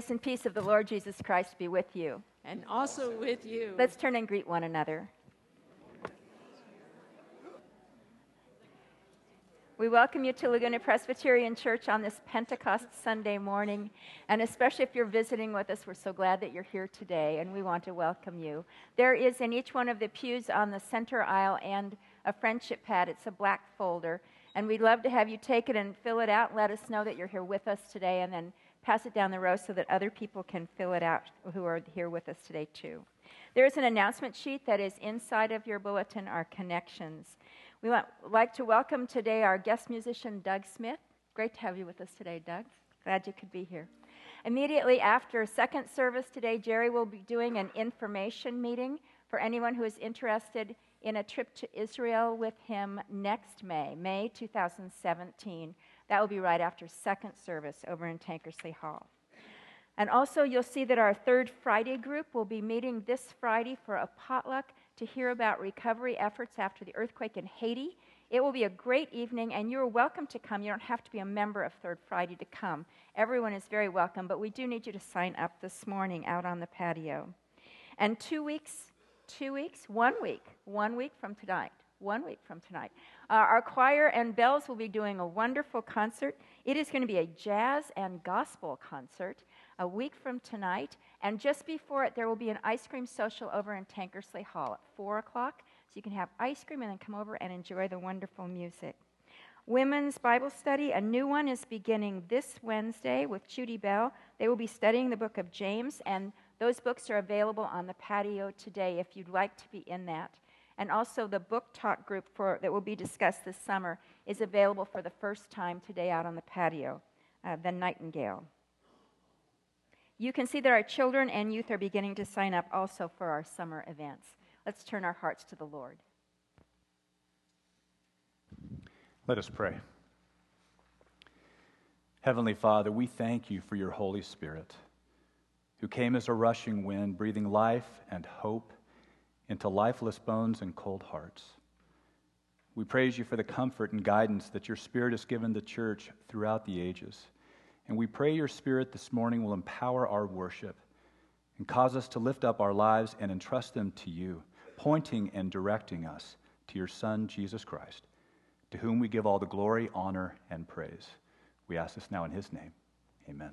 grace and peace of the Lord Jesus Christ be with you. And also with you. Let's turn and greet one another. We welcome you to Laguna Presbyterian Church on this Pentecost Sunday morning. And especially if you're visiting with us, we're so glad that you're here today, and we want to welcome you. There is in each one of the pews on the center aisle and a friendship pad. It's a black folder. And we'd love to have you take it and fill it out let us know that you're here with us today, and then pass it down the row so that other people can fill it out who are here with us today, too. There is an announcement sheet that is inside of your bulletin, our connections. We want, like to welcome today our guest musician, Doug Smith. Great to have you with us today, Doug. Glad you could be here. Immediately after second service today, Jerry will be doing an information meeting for anyone who is interested in a trip to Israel with him next May, May 2017. That will be right after second service over in Tankersley Hall. And also, you'll see that our third Friday group will be meeting this Friday for a potluck to hear about recovery efforts after the earthquake in Haiti. It will be a great evening, and you're welcome to come. You don't have to be a member of Third Friday to come. Everyone is very welcome, but we do need you to sign up this morning out on the patio. And two weeks, two weeks, one week, one week from tonight, one week from tonight, uh, our choir and bells will be doing a wonderful concert. It is going to be a jazz and gospel concert a week from tonight. And just before it, there will be an ice cream social over in Tankersley Hall at 4 o'clock. So you can have ice cream and then come over and enjoy the wonderful music. Women's Bible study, a new one is beginning this Wednesday with Judy Bell. They will be studying the book of James, and those books are available on the patio today if you'd like to be in that. And also, the book talk group for, that will be discussed this summer is available for the first time today out on the patio, uh, the Nightingale. You can see that our children and youth are beginning to sign up also for our summer events. Let's turn our hearts to the Lord. Let us pray. Heavenly Father, we thank you for your Holy Spirit, who came as a rushing wind, breathing life and hope into lifeless bones and cold hearts. We praise you for the comfort and guidance that your Spirit has given the church throughout the ages. And we pray your Spirit this morning will empower our worship and cause us to lift up our lives and entrust them to you, pointing and directing us to your Son, Jesus Christ, to whom we give all the glory, honor, and praise. We ask this now in his name. Amen.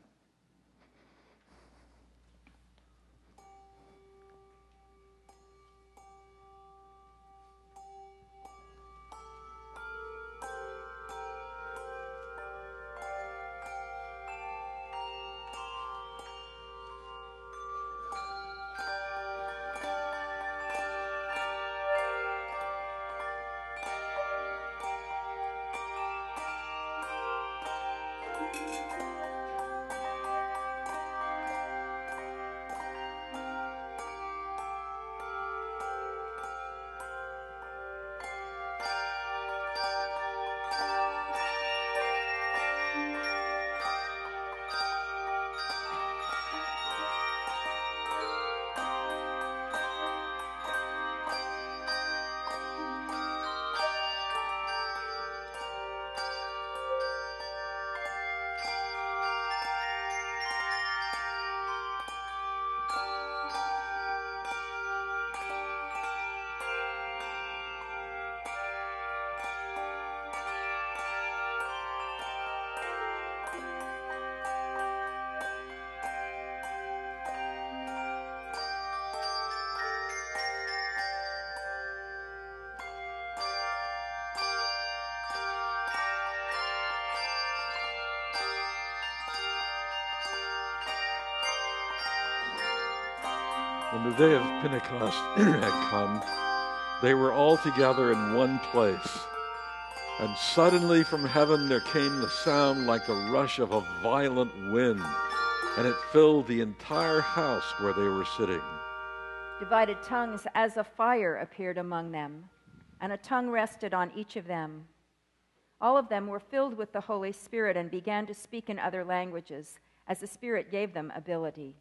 Day of Pentecost had come, they were all together in one place. And suddenly from heaven there came the sound like the rush of a violent wind, and it filled the entire house where they were sitting. Divided tongues as a fire appeared among them, and a tongue rested on each of them. All of them were filled with the Holy Spirit and began to speak in other languages, as the Spirit gave them ability.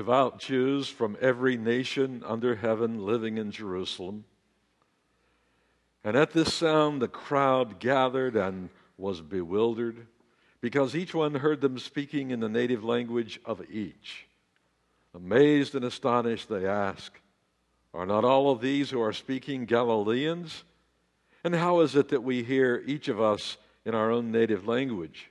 Devout Jews from every nation under heaven living in Jerusalem. And at this sound, the crowd gathered and was bewildered because each one heard them speaking in the native language of each. Amazed and astonished, they asked, Are not all of these who are speaking Galileans? And how is it that we hear each of us in our own native language?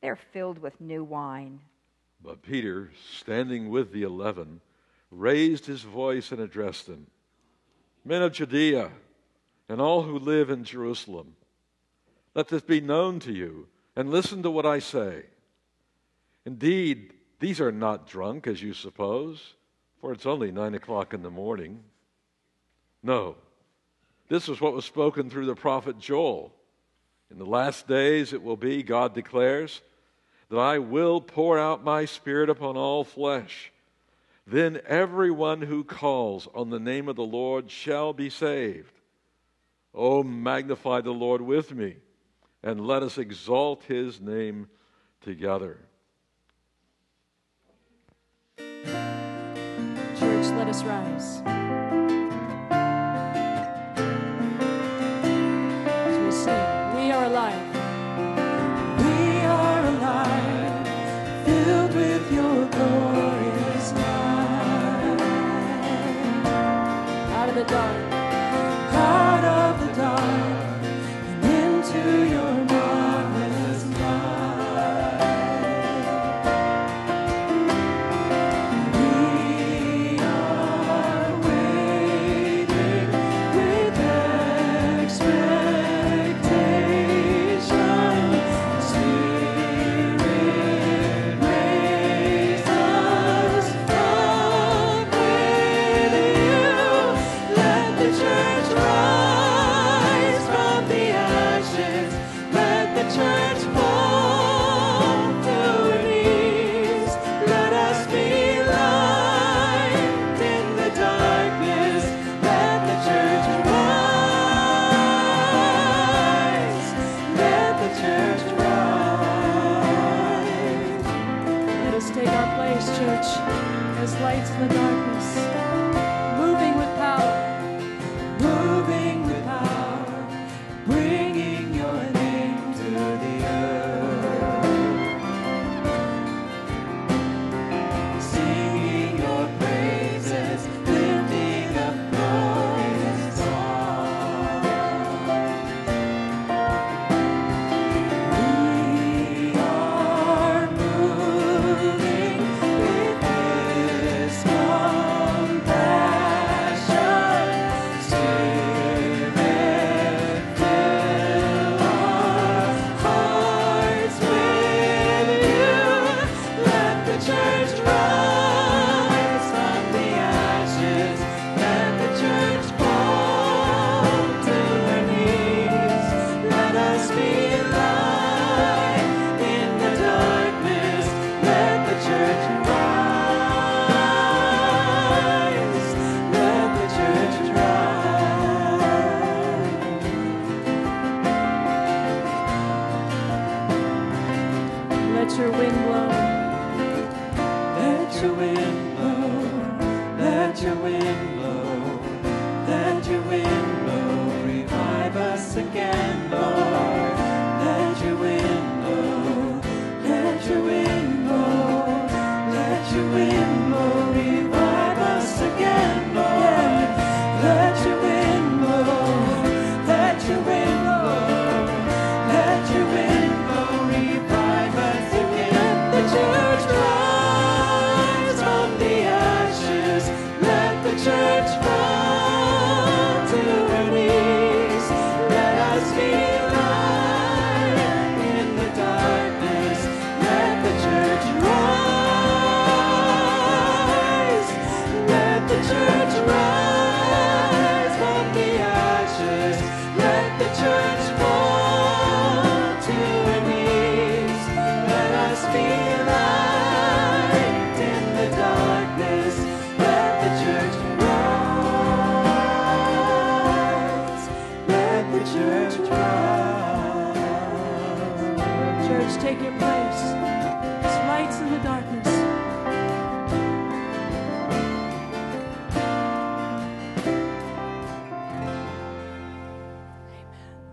They're filled with new wine. But Peter, standing with the eleven, raised his voice and addressed them Men of Judea, and all who live in Jerusalem, let this be known to you, and listen to what I say. Indeed, these are not drunk, as you suppose, for it's only nine o'clock in the morning. No, This is what was spoken through the prophet Joel. In the last days it will be, God declares, that I will pour out my spirit upon all flesh. Then everyone who calls on the name of the Lord shall be saved. Oh, magnify the Lord with me, and let us exalt his name together. Church, let us rise. Let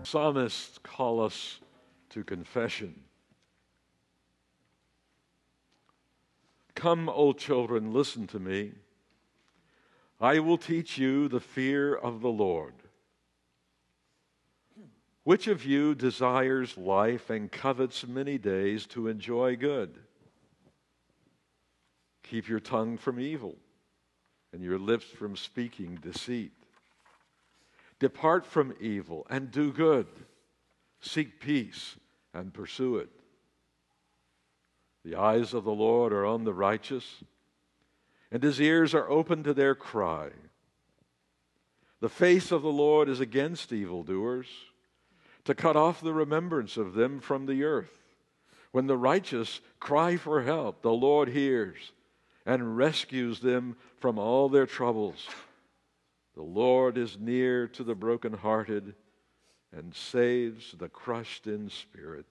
Psalmists call us to confession. Come, O children, listen to me. I will teach you the fear of the Lord. Which of you desires life and covets many days to enjoy good? Keep your tongue from evil and your lips from speaking deceit. Depart from evil and do good. Seek peace and pursue it. The eyes of the Lord are on the righteous, and his ears are open to their cry. The face of the Lord is against evildoers, to cut off the remembrance of them from the earth. When the righteous cry for help, the Lord hears and rescues them from all their troubles. The Lord is near to the brokenhearted and saves the crushed in spirit.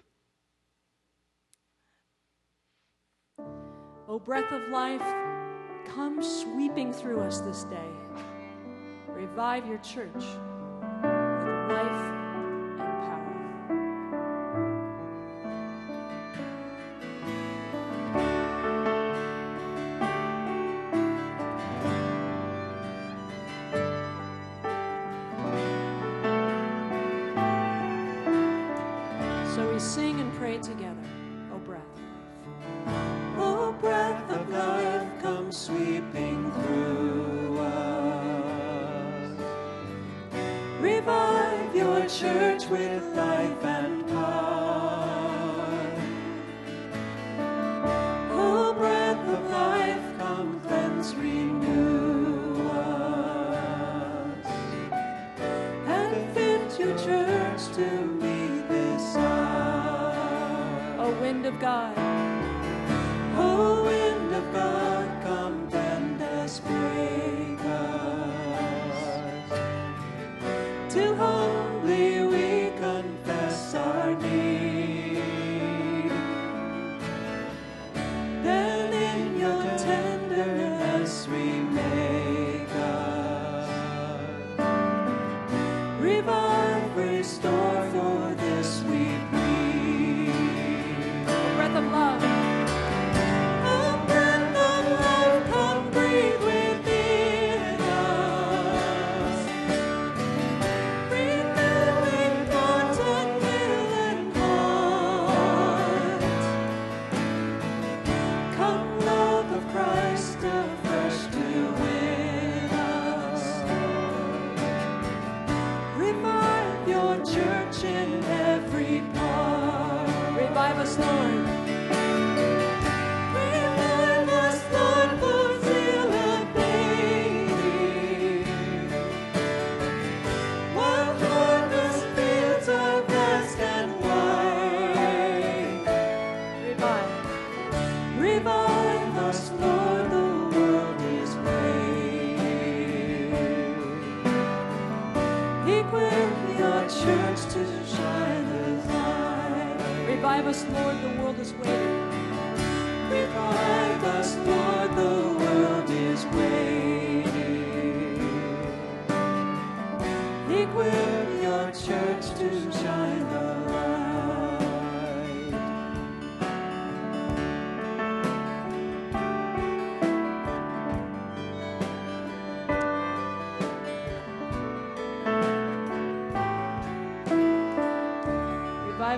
O breath of life, come sweeping through us this day. Revive your church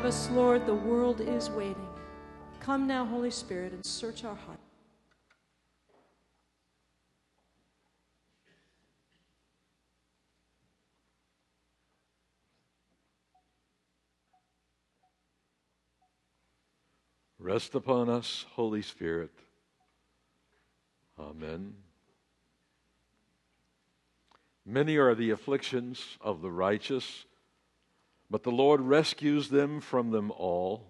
us, Lord, the world is waiting. Come now, Holy Spirit, and search our heart. Rest upon us, Holy Spirit. Amen. Many are the afflictions of the righteous, but the Lord rescues them from them all.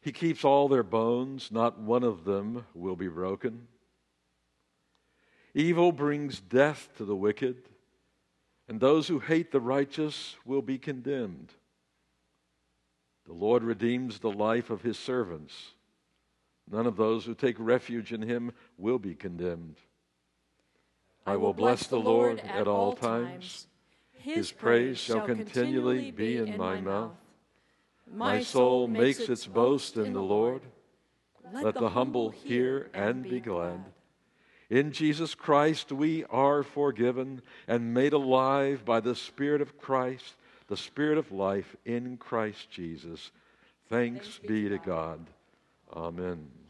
He keeps all their bones, not one of them will be broken. Evil brings death to the wicked, and those who hate the righteous will be condemned. The Lord redeems the life of his servants. None of those who take refuge in him will be condemned. I will bless the Lord at all times. His praise shall continually be in my mouth. My soul makes its boast in the Lord. Let the humble hear and be glad. In Jesus Christ we are forgiven and made alive by the Spirit of Christ, the Spirit of life in Christ Jesus. Thanks be to God. Amen.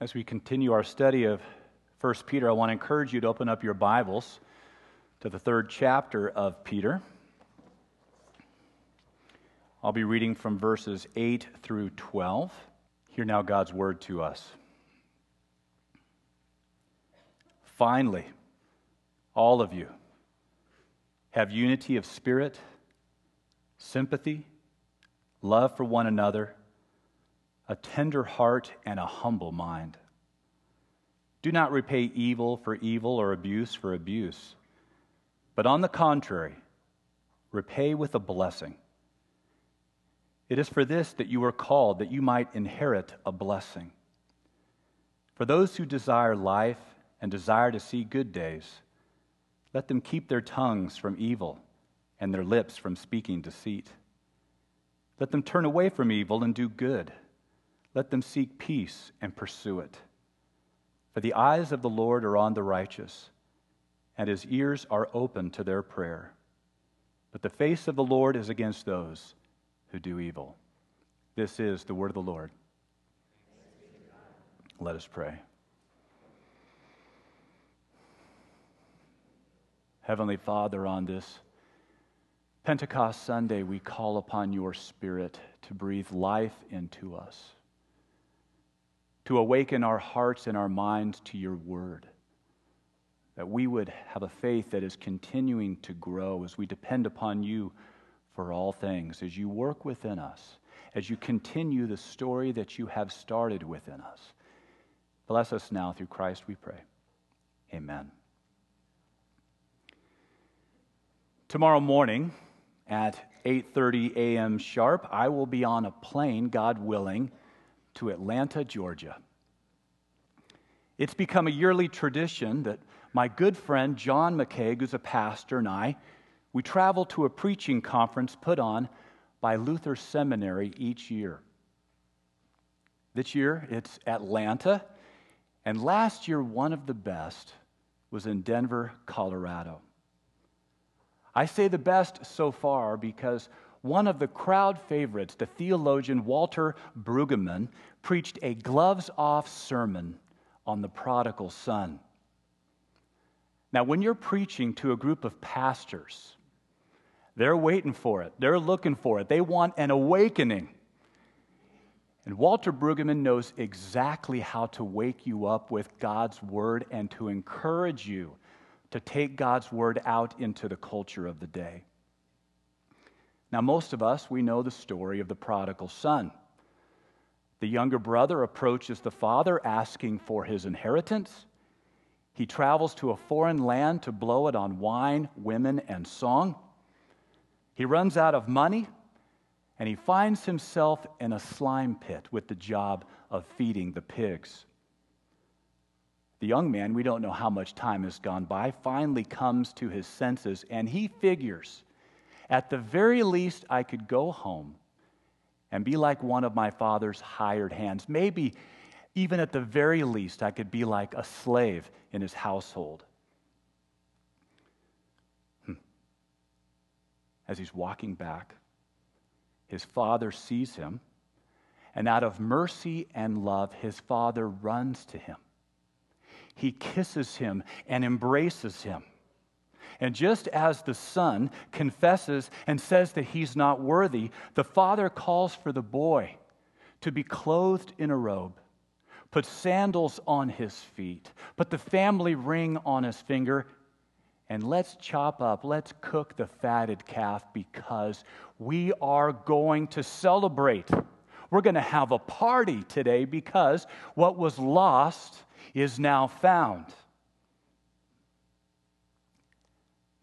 As we continue our study of 1 Peter, I want to encourage you to open up your Bibles to the third chapter of Peter. I'll be reading from verses 8 through 12. Hear now God's word to us. Finally, all of you have unity of spirit, sympathy, love for one another a tender heart, and a humble mind. Do not repay evil for evil or abuse for abuse, but on the contrary, repay with a blessing. It is for this that you are called, that you might inherit a blessing. For those who desire life and desire to see good days, let them keep their tongues from evil and their lips from speaking deceit. Let them turn away from evil and do good. Let them seek peace and pursue it. For the eyes of the Lord are on the righteous, and his ears are open to their prayer. But the face of the Lord is against those who do evil. This is the word of the Lord. Let us pray. Heavenly Father, on this Pentecost Sunday, we call upon your Spirit to breathe life into us to awaken our hearts and our minds to your word. That we would have a faith that is continuing to grow as we depend upon you for all things, as you work within us, as you continue the story that you have started within us. Bless us now through Christ, we pray. Amen. Tomorrow morning at 8:30 a.m. sharp, I will be on a plane, God willing, to Atlanta, Georgia. It's become a yearly tradition that my good friend John McCaig, who's a pastor, and I, we travel to a preaching conference put on by Luther Seminary each year. This year, it's Atlanta, and last year, one of the best was in Denver, Colorado. I say the best so far because one of the crowd favorites, the theologian Walter Brueggemann, preached a gloves off sermon on the prodigal son. Now, when you're preaching to a group of pastors, they're waiting for it, they're looking for it, they want an awakening. And Walter Brueggemann knows exactly how to wake you up with God's word and to encourage you to take God's word out into the culture of the day. Now, most of us, we know the story of the prodigal son. The younger brother approaches the father asking for his inheritance. He travels to a foreign land to blow it on wine, women, and song. He runs out of money and he finds himself in a slime pit with the job of feeding the pigs. The young man, we don't know how much time has gone by, finally comes to his senses and he figures at the very least, I could go home and be like one of my father's hired hands. Maybe even at the very least, I could be like a slave in his household. Hmm. As he's walking back, his father sees him, and out of mercy and love, his father runs to him. He kisses him and embraces him. And just as the son confesses and says that he's not worthy, the father calls for the boy to be clothed in a robe, put sandals on his feet, put the family ring on his finger, and let's chop up, let's cook the fatted calf because we are going to celebrate. We're going to have a party today because what was lost is now found.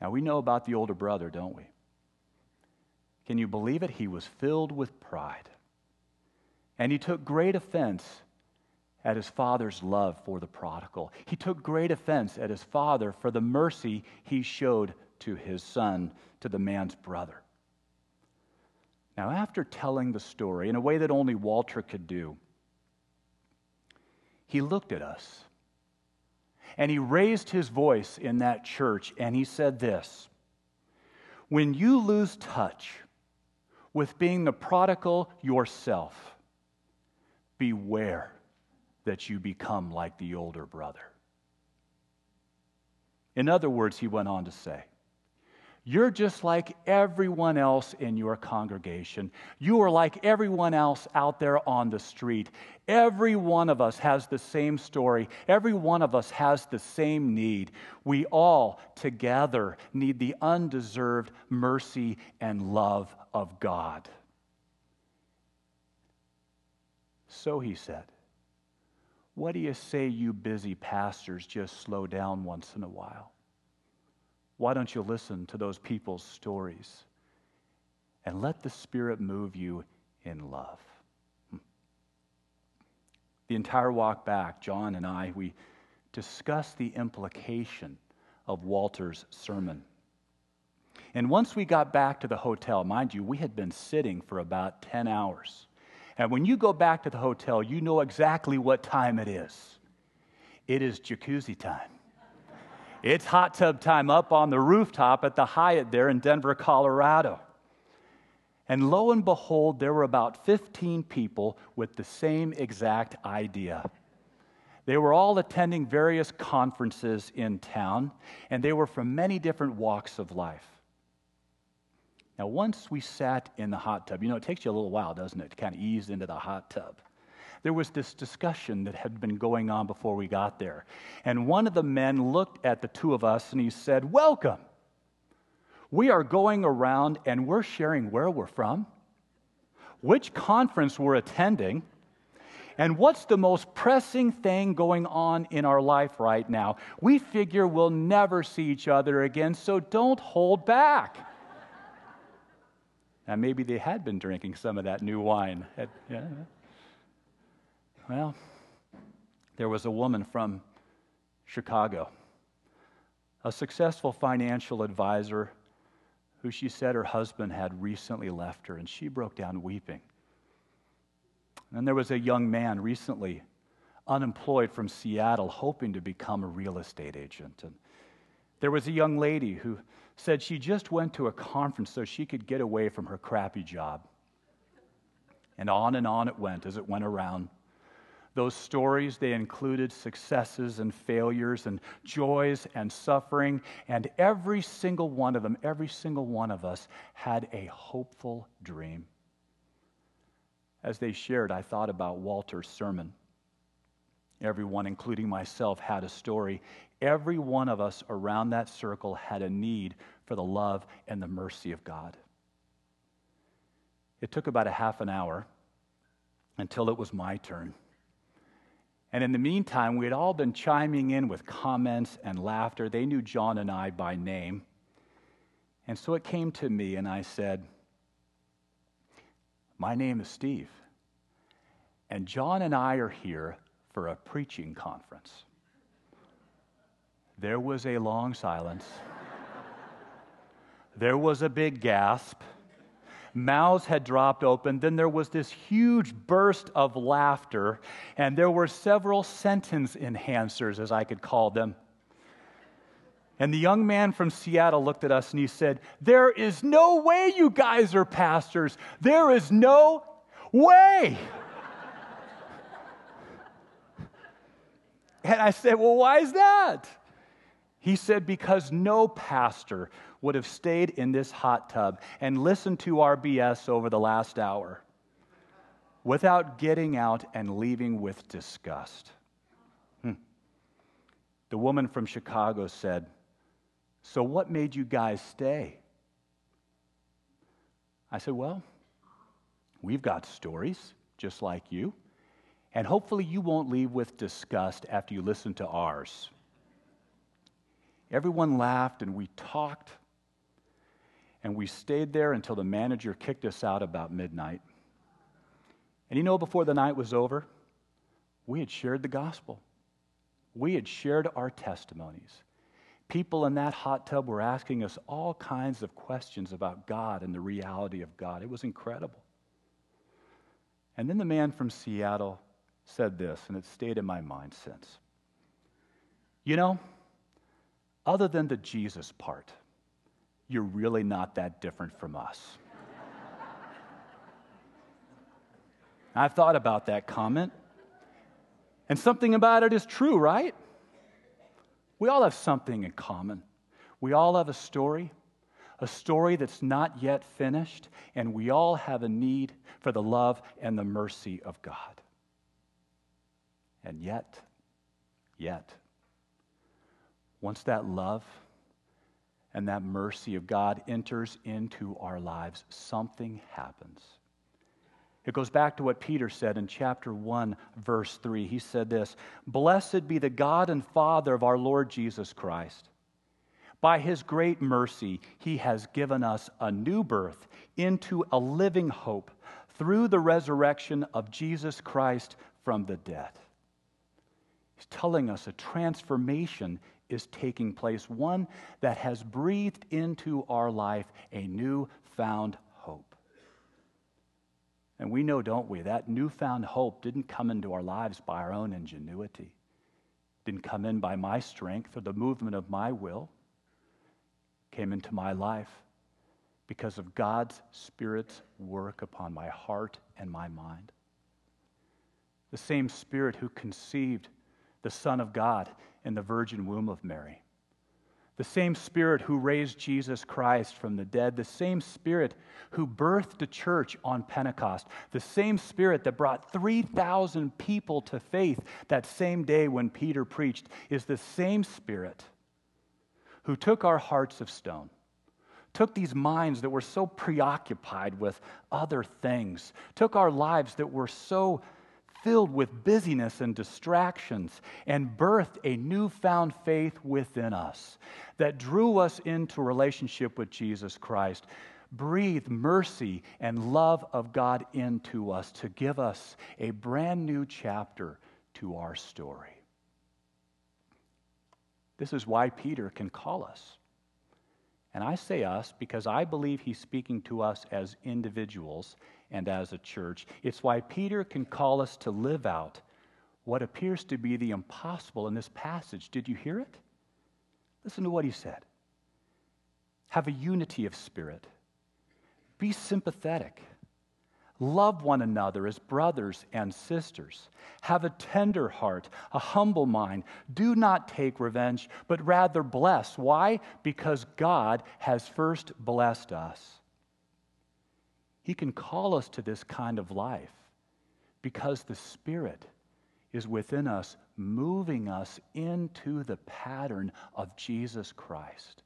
Now, we know about the older brother, don't we? Can you believe it? He was filled with pride. And he took great offense at his father's love for the prodigal. He took great offense at his father for the mercy he showed to his son, to the man's brother. Now, after telling the story in a way that only Walter could do, he looked at us and he raised his voice in that church and he said this When you lose touch with being the prodigal yourself, beware that you become like the older brother. In other words, he went on to say, You're just like everyone else in your congregation. You are like everyone else out there on the street. Every one of us has the same story. Every one of us has the same need. We all together need the undeserved mercy and love of God. So he said, what do you say, you busy pastors, just slow down once in a while? Why don't you listen to those people's stories and let the Spirit move you in love? Hmm. The entire walk back, John and I, we discussed the implication of Walter's sermon. And once we got back to the hotel, mind you, we had been sitting for about 10 hours. And when you go back to the hotel, you know exactly what time it is. It is jacuzzi time. It's hot tub time up on the rooftop at the Hyatt there in Denver, Colorado. And lo and behold, there were about 15 people with the same exact idea. They were all attending various conferences in town, and they were from many different walks of life. Now, once we sat in the hot tub, you know, it takes you a little while, doesn't it, to kind of ease into the hot tub. There was this discussion that had been going on before we got there. And one of the men looked at the two of us and he said, Welcome. We are going around and we're sharing where we're from, which conference we're attending, and what's the most pressing thing going on in our life right now. We figure we'll never see each other again, so don't hold back. And maybe they had been drinking some of that new wine. Yeah. Well, there was a woman from Chicago, a successful financial advisor who she said her husband had recently left her, and she broke down weeping. And there was a young man recently unemployed from Seattle hoping to become a real estate agent. And there was a young lady who said she just went to a conference so she could get away from her crappy job. And on and on it went as it went around. Those stories, they included successes and failures and joys and suffering. And every single one of them, every single one of us had a hopeful dream. As they shared, I thought about Walter's sermon. Everyone, including myself, had a story. Every one of us around that circle had a need for the love and the mercy of God. It took about a half an hour until it was my turn. And in the meantime, we had all been chiming in with comments and laughter. They knew John and I by name. And so it came to me, and I said, My name is Steve. And John and I are here for a preaching conference. There was a long silence. there was a big gasp. Mouths had dropped open. Then there was this huge burst of laughter, and there were several sentence enhancers, as I could call them. And the young man from Seattle looked at us and he said, There is no way you guys are pastors. There is no way. and I said, Well, why is that? He said, Because no pastor would have stayed in this hot tub and listened to our BS over the last hour without getting out and leaving with disgust. Hmm. The woman from Chicago said, So what made you guys stay? I said, Well, we've got stories just like you, and hopefully you won't leave with disgust after you listen to ours. Everyone laughed and we talked. And we stayed there until the manager kicked us out about midnight. And you know, before the night was over, we had shared the gospel. We had shared our testimonies. People in that hot tub were asking us all kinds of questions about God and the reality of God. It was incredible. And then the man from Seattle said this, and it stayed in my mind since. You know, other than the Jesus part, you're really not that different from us. I've thought about that comment. And something about it is true, right? We all have something in common. We all have a story, a story that's not yet finished, and we all have a need for the love and the mercy of God. And yet, yet, once that love and that mercy of God enters into our lives, something happens. It goes back to what Peter said in chapter 1, verse 3. He said this Blessed be the God and Father of our Lord Jesus Christ. By his great mercy, he has given us a new birth into a living hope through the resurrection of Jesus Christ from the dead. He's telling us a transformation is taking place, one that has breathed into our life a new found hope. And we know, don't we, that newfound hope didn't come into our lives by our own ingenuity, didn't come in by my strength or the movement of my will, came into my life because of God's Spirit's work upon my heart and my mind. The same Spirit who conceived the Son of God in the virgin womb of Mary. The same Spirit who raised Jesus Christ from the dead, the same Spirit who birthed the church on Pentecost, the same Spirit that brought 3,000 people to faith that same day when Peter preached, is the same Spirit who took our hearts of stone, took these minds that were so preoccupied with other things, took our lives that were so filled with busyness and distractions and birthed a newfound faith within us that drew us into relationship with Jesus Christ. Breathe mercy and love of God into us to give us a brand new chapter to our story. This is why Peter can call us. And I say us because I believe he's speaking to us as individuals and as a church. It's why Peter can call us to live out what appears to be the impossible in this passage. Did you hear it? Listen to what he said. Have a unity of spirit. Be sympathetic. Love one another as brothers and sisters. Have a tender heart, a humble mind. Do not take revenge, but rather bless. Why? Because God has first blessed us. He can call us to this kind of life because the Spirit is within us, moving us into the pattern of Jesus Christ.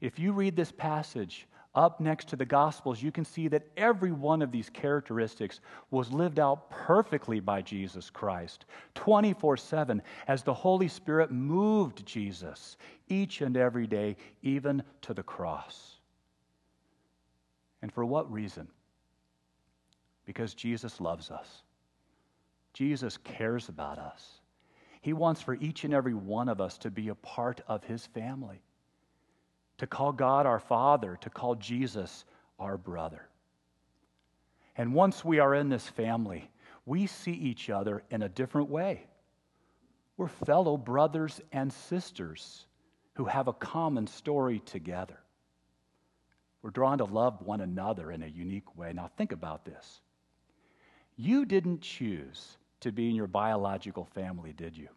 If you read this passage up next to the Gospels, you can see that every one of these characteristics was lived out perfectly by Jesus Christ, 24 7, as the Holy Spirit moved Jesus each and every day, even to the cross. And for what reason? Because Jesus loves us. Jesus cares about us. He wants for each and every one of us to be a part of His family, to call God our Father, to call Jesus our brother. And once we are in this family, we see each other in a different way. We're fellow brothers and sisters who have a common story together. We're drawn to love one another in a unique way. Now, think about this. You didn't choose to be in your biological family, did you?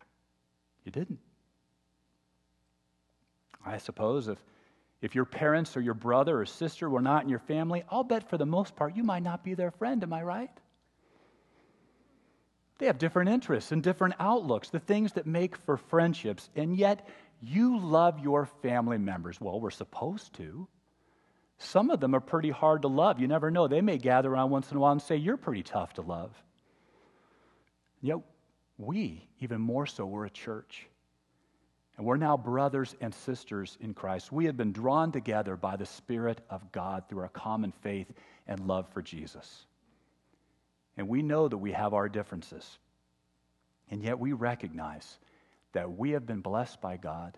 You didn't. I suppose if, if your parents or your brother or sister were not in your family, I'll bet for the most part you might not be their friend. Am I right? They have different interests and different outlooks, the things that make for friendships, and yet you love your family members. Well, we're supposed to. Some of them are pretty hard to love. You never know. They may gather around once in a while and say, You're pretty tough to love. Yet we, even more so, we're a church. And we're now brothers and sisters in Christ. We have been drawn together by the Spirit of God through our common faith and love for Jesus. And we know that we have our differences. And yet we recognize that we have been blessed by God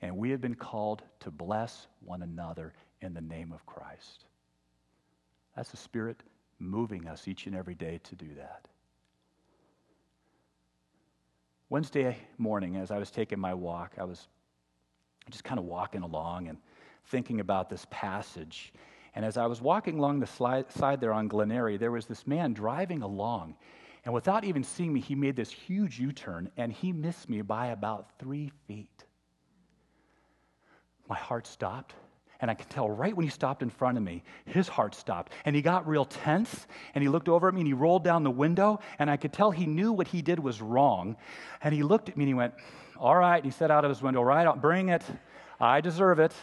and we have been called to bless one another in the name of Christ. That's the Spirit moving us each and every day to do that. Wednesday morning, as I was taking my walk, I was just kind of walking along and thinking about this passage. And as I was walking along the side there on Glenneyre, there was this man driving along. And without even seeing me, he made this huge U turn and he missed me by about three feet. My heart stopped. And I could tell right when he stopped in front of me, his heart stopped. And he got real tense and he looked over at me and he rolled down the window. And I could tell he knew what he did was wrong. And he looked at me and he went, All right. And he said out of his window, Right, I'll bring it. I deserve it.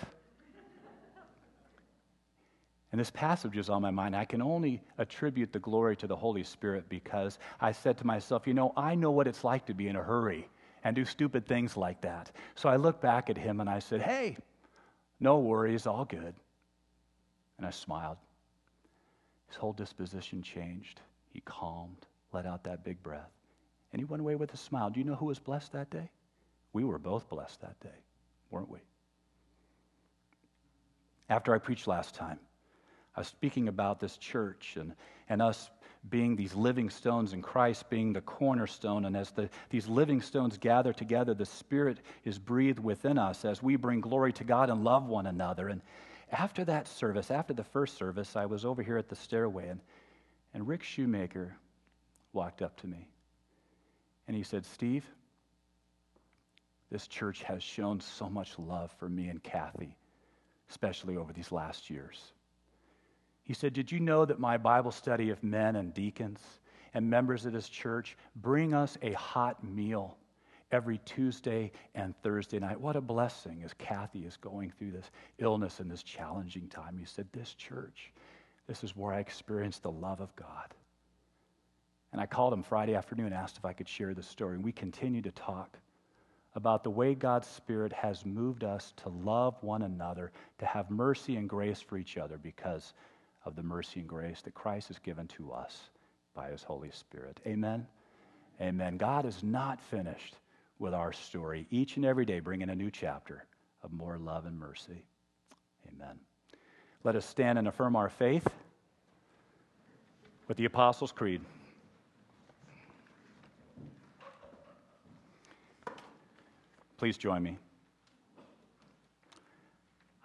And this passage is on my mind. I can only attribute the glory to the Holy Spirit because I said to myself, you know, I know what it's like to be in a hurry and do stupid things like that. So I looked back at him and I said, hey, no worries, all good. And I smiled. His whole disposition changed. He calmed, let out that big breath, and he went away with a smile. Do you know who was blessed that day? We were both blessed that day, weren't we? After I preached last time, I was speaking about this church and, and us being these living stones and Christ being the cornerstone. And as the, these living stones gather together, the Spirit is breathed within us as we bring glory to God and love one another. And after that service, after the first service, I was over here at the stairway, and, and Rick Shoemaker walked up to me. And he said, Steve, this church has shown so much love for me and Kathy, especially over these last years. He said, Did you know that my Bible study of men and deacons and members of this church bring us a hot meal every Tuesday and Thursday night? What a blessing as Kathy is going through this illness and this challenging time. He said, This church, this is where I experienced the love of God. And I called him Friday afternoon and asked if I could share the story. And we continued to talk about the way God's Spirit has moved us to love one another, to have mercy and grace for each other because of the mercy and grace that Christ has given to us by his Holy Spirit. Amen. Amen. God is not finished with our story. Each and every day, bringing a new chapter of more love and mercy. Amen. Let us stand and affirm our faith with the Apostles' Creed. Please join me.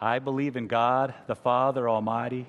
I believe in God, the Father Almighty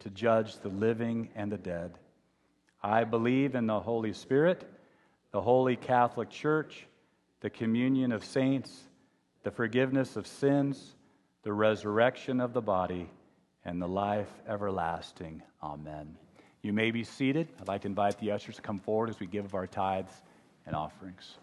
to judge the living and the dead. I believe in the Holy Spirit, the Holy Catholic Church, the communion of saints, the forgiveness of sins, the resurrection of the body, and the life everlasting. Amen. You may be seated. I'd like to invite the ushers to come forward as we give of our tithes and offerings.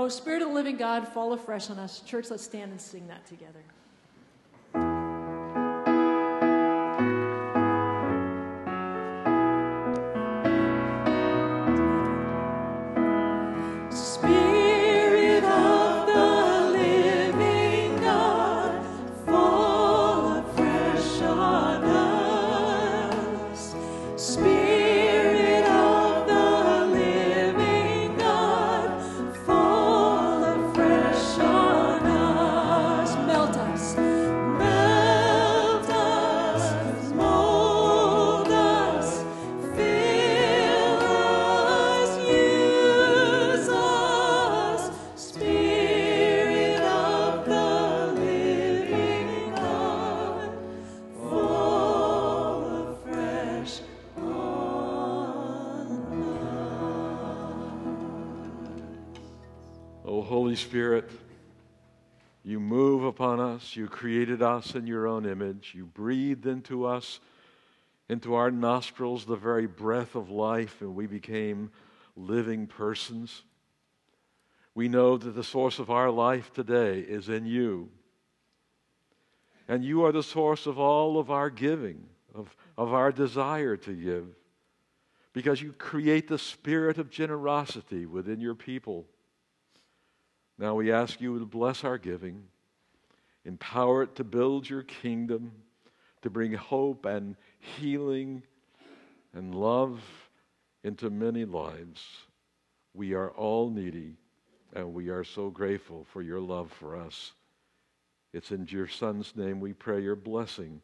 Oh, Spirit of the living God, fall afresh on us. Church, let's stand and sing that together. Spirit, you move upon us. You created us in your own image. You breathed into us, into our nostrils, the very breath of life, and we became living persons. We know that the source of our life today is in you. And you are the source of all of our giving, of, of our desire to give, because you create the spirit of generosity within your people. Now we ask you to bless our giving, empower it to build your kingdom, to bring hope and healing and love into many lives. We are all needy, and we are so grateful for your love for us. It's in your Son's name we pray your blessing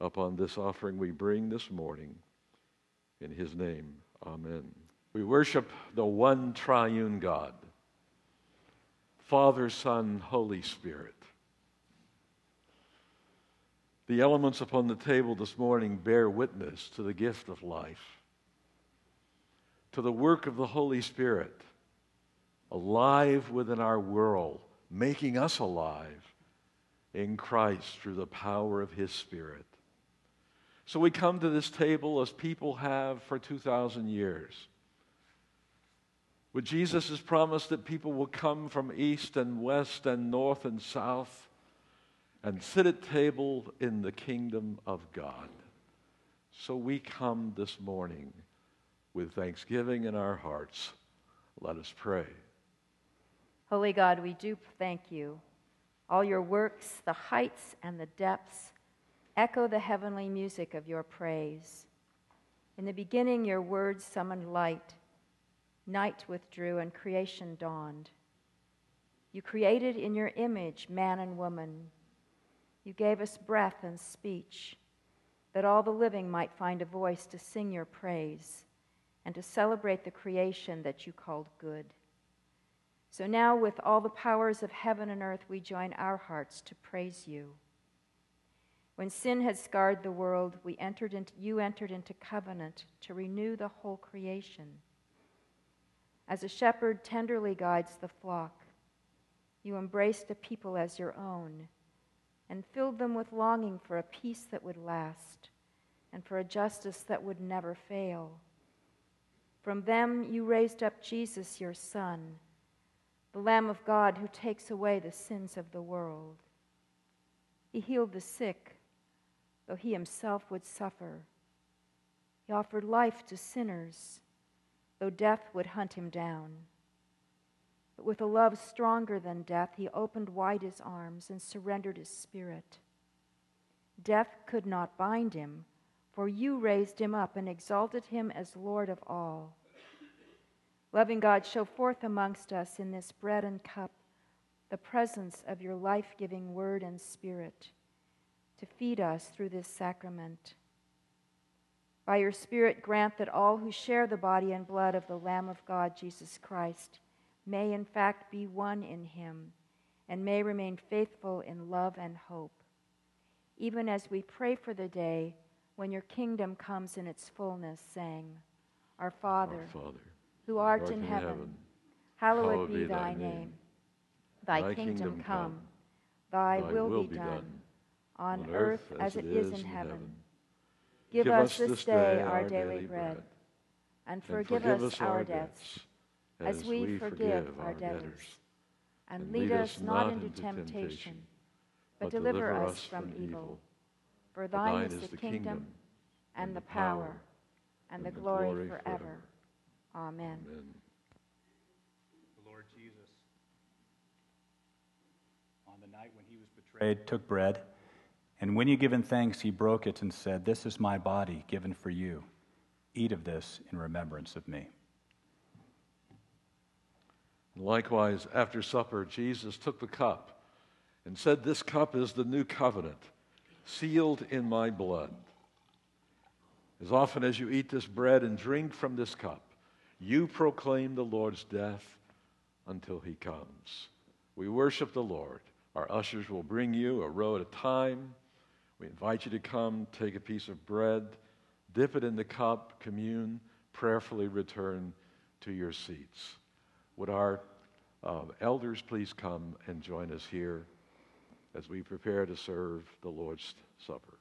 upon this offering we bring this morning. In his name, amen. We worship the one triune God. Father, Son, Holy Spirit. The elements upon the table this morning bear witness to the gift of life, to the work of the Holy Spirit, alive within our world, making us alive in Christ through the power of His Spirit. So we come to this table as people have for 2,000 years. With Jesus' promise that people will come from east and west and north and south and sit at table in the kingdom of God. So we come this morning with thanksgiving in our hearts. Let us pray. Holy God, we do thank you. All your works, the heights and the depths, echo the heavenly music of your praise. In the beginning, your words summoned light. Night withdrew and creation dawned. You created in your image man and woman. You gave us breath and speech, that all the living might find a voice to sing your praise and to celebrate the creation that you called good. So now, with all the powers of heaven and earth, we join our hearts to praise you. When sin had scarred the world, we entered into, you entered into covenant to renew the whole creation. As a shepherd tenderly guides the flock, you embraced a people as your own and filled them with longing for a peace that would last and for a justice that would never fail. From them you raised up Jesus, your Son, the Lamb of God who takes away the sins of the world. He healed the sick, though he himself would suffer. He offered life to sinners, though death would hunt him down. But with a love stronger than death, he opened wide his arms and surrendered his spirit. Death could not bind him, for you raised him up and exalted him as Lord of all. Loving God, show forth amongst us in this bread and cup the presence of your life giving word and spirit to feed us through this sacrament. By your Spirit, grant that all who share the body and blood of the Lamb of God, Jesus Christ, may in fact be one in him and may remain faithful in love and hope, even as we pray for the day when your kingdom comes in its fullness, saying, Our Father, Our Father, who art, in heaven, hallowed, be thy name. Thy, kingdom, come, thy, will, be done, on earth as it is in heaven. Give us this day our daily bread, and forgive us our debts as we forgive our debtors. And lead us not into temptation, but deliver us from evil. For thine is the kingdom, and the power, and the glory forever. Amen. The Lord Jesus, on the night when he was betrayed, took bread, and when he had given thanks, he broke it and said, This is my body given for you. Eat of this in remembrance of me. Likewise, after supper, Jesus took the cup and said, This cup is the new covenant, sealed in my blood. As often as you eat this bread and drink from this cup, you proclaim the Lord's death until he comes. We worship the Lord. Our ushers will bring you a row at a time. We invite you to come, take a piece of bread, dip it in the cup, commune, prayerfully return to your seats. Would our uh, elders please come and join us here as we prepare to serve the Lord's Supper?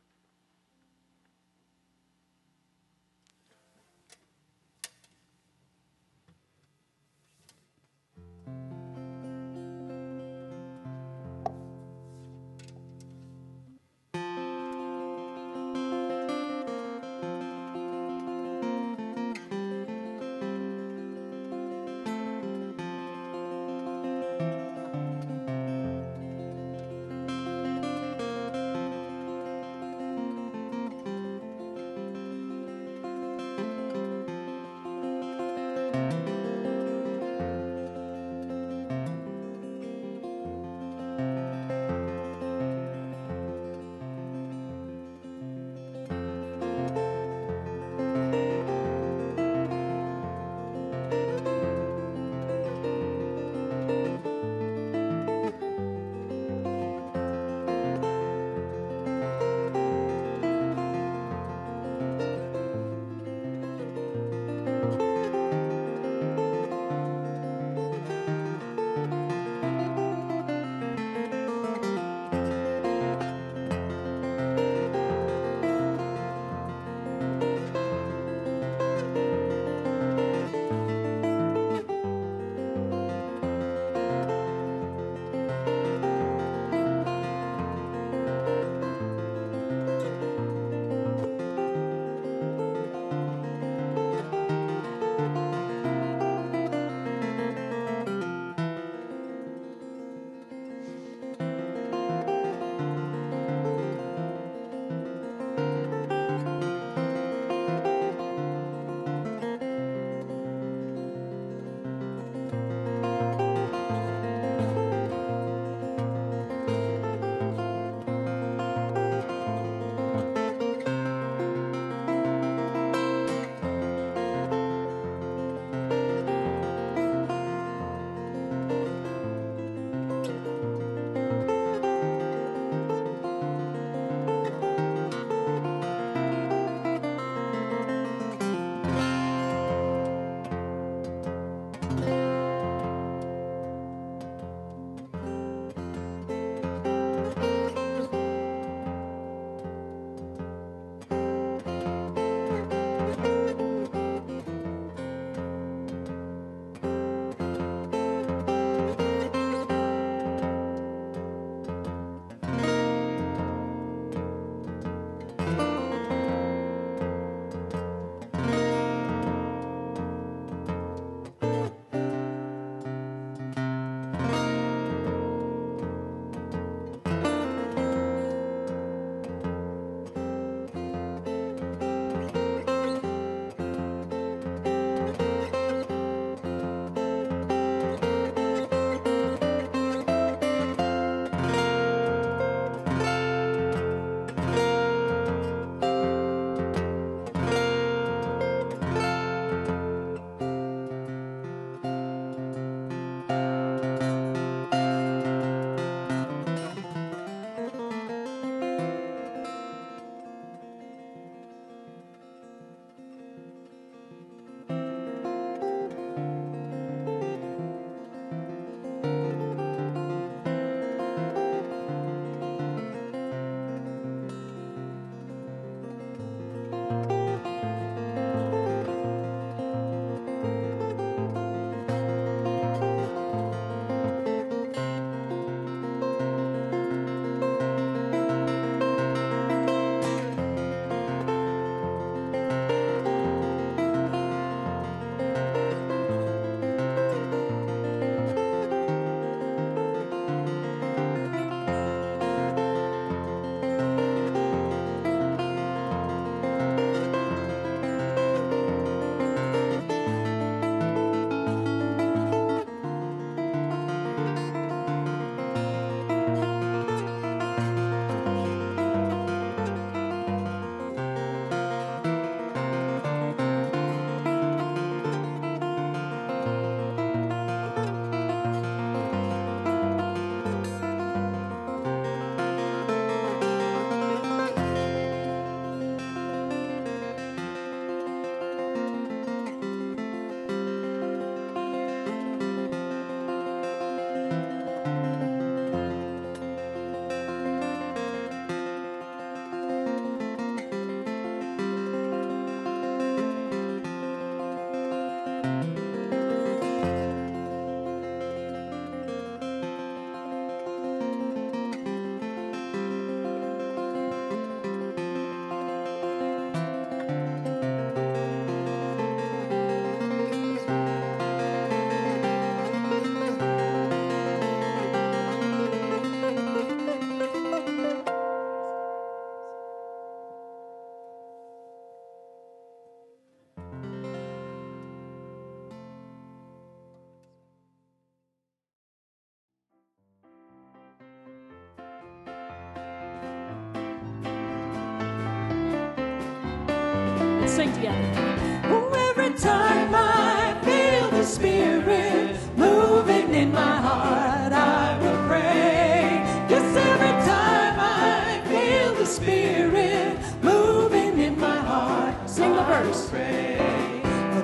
Spirit moving in my heart, Sing the verse.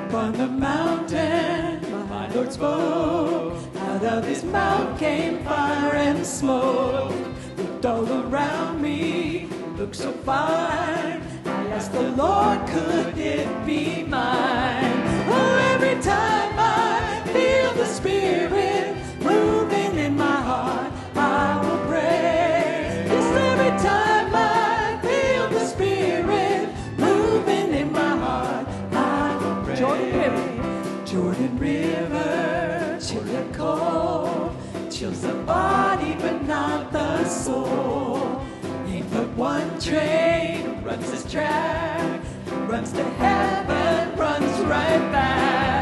Upon the mountain, my Lord spoke. Out of his mouth came fire and smoke. Looked all around me, looked so fine. I asked the Lord, could it be mine? Train runs this tracks, runs to heaven, runs right back.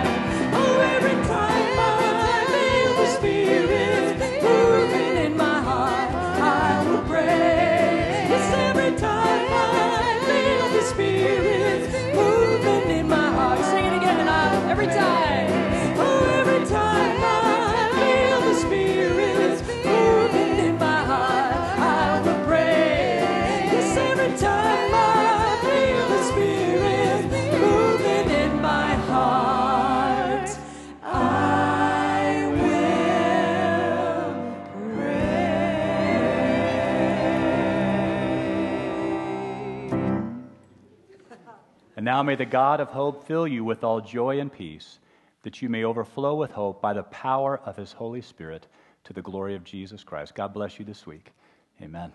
Now may the God of hope fill you with all joy and peace, that you may overflow with hope by the power of his Holy Spirit to the glory of Jesus Christ. God bless you this week. Amen.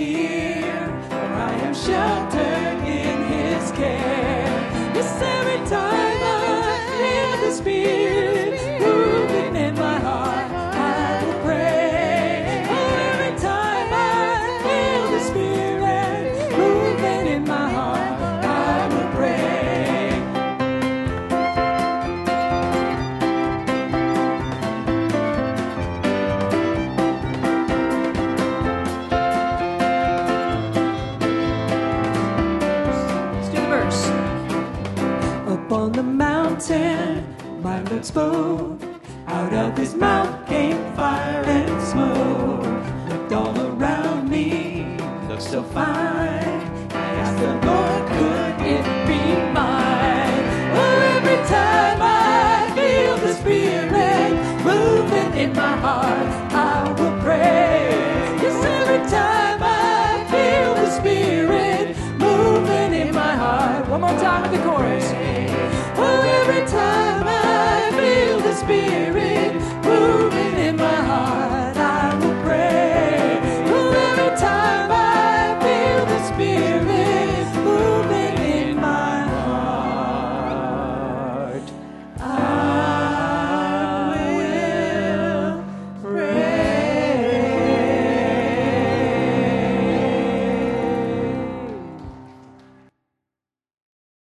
Fear, for I am sheltered in His care. Yes, every time I feel the Spirit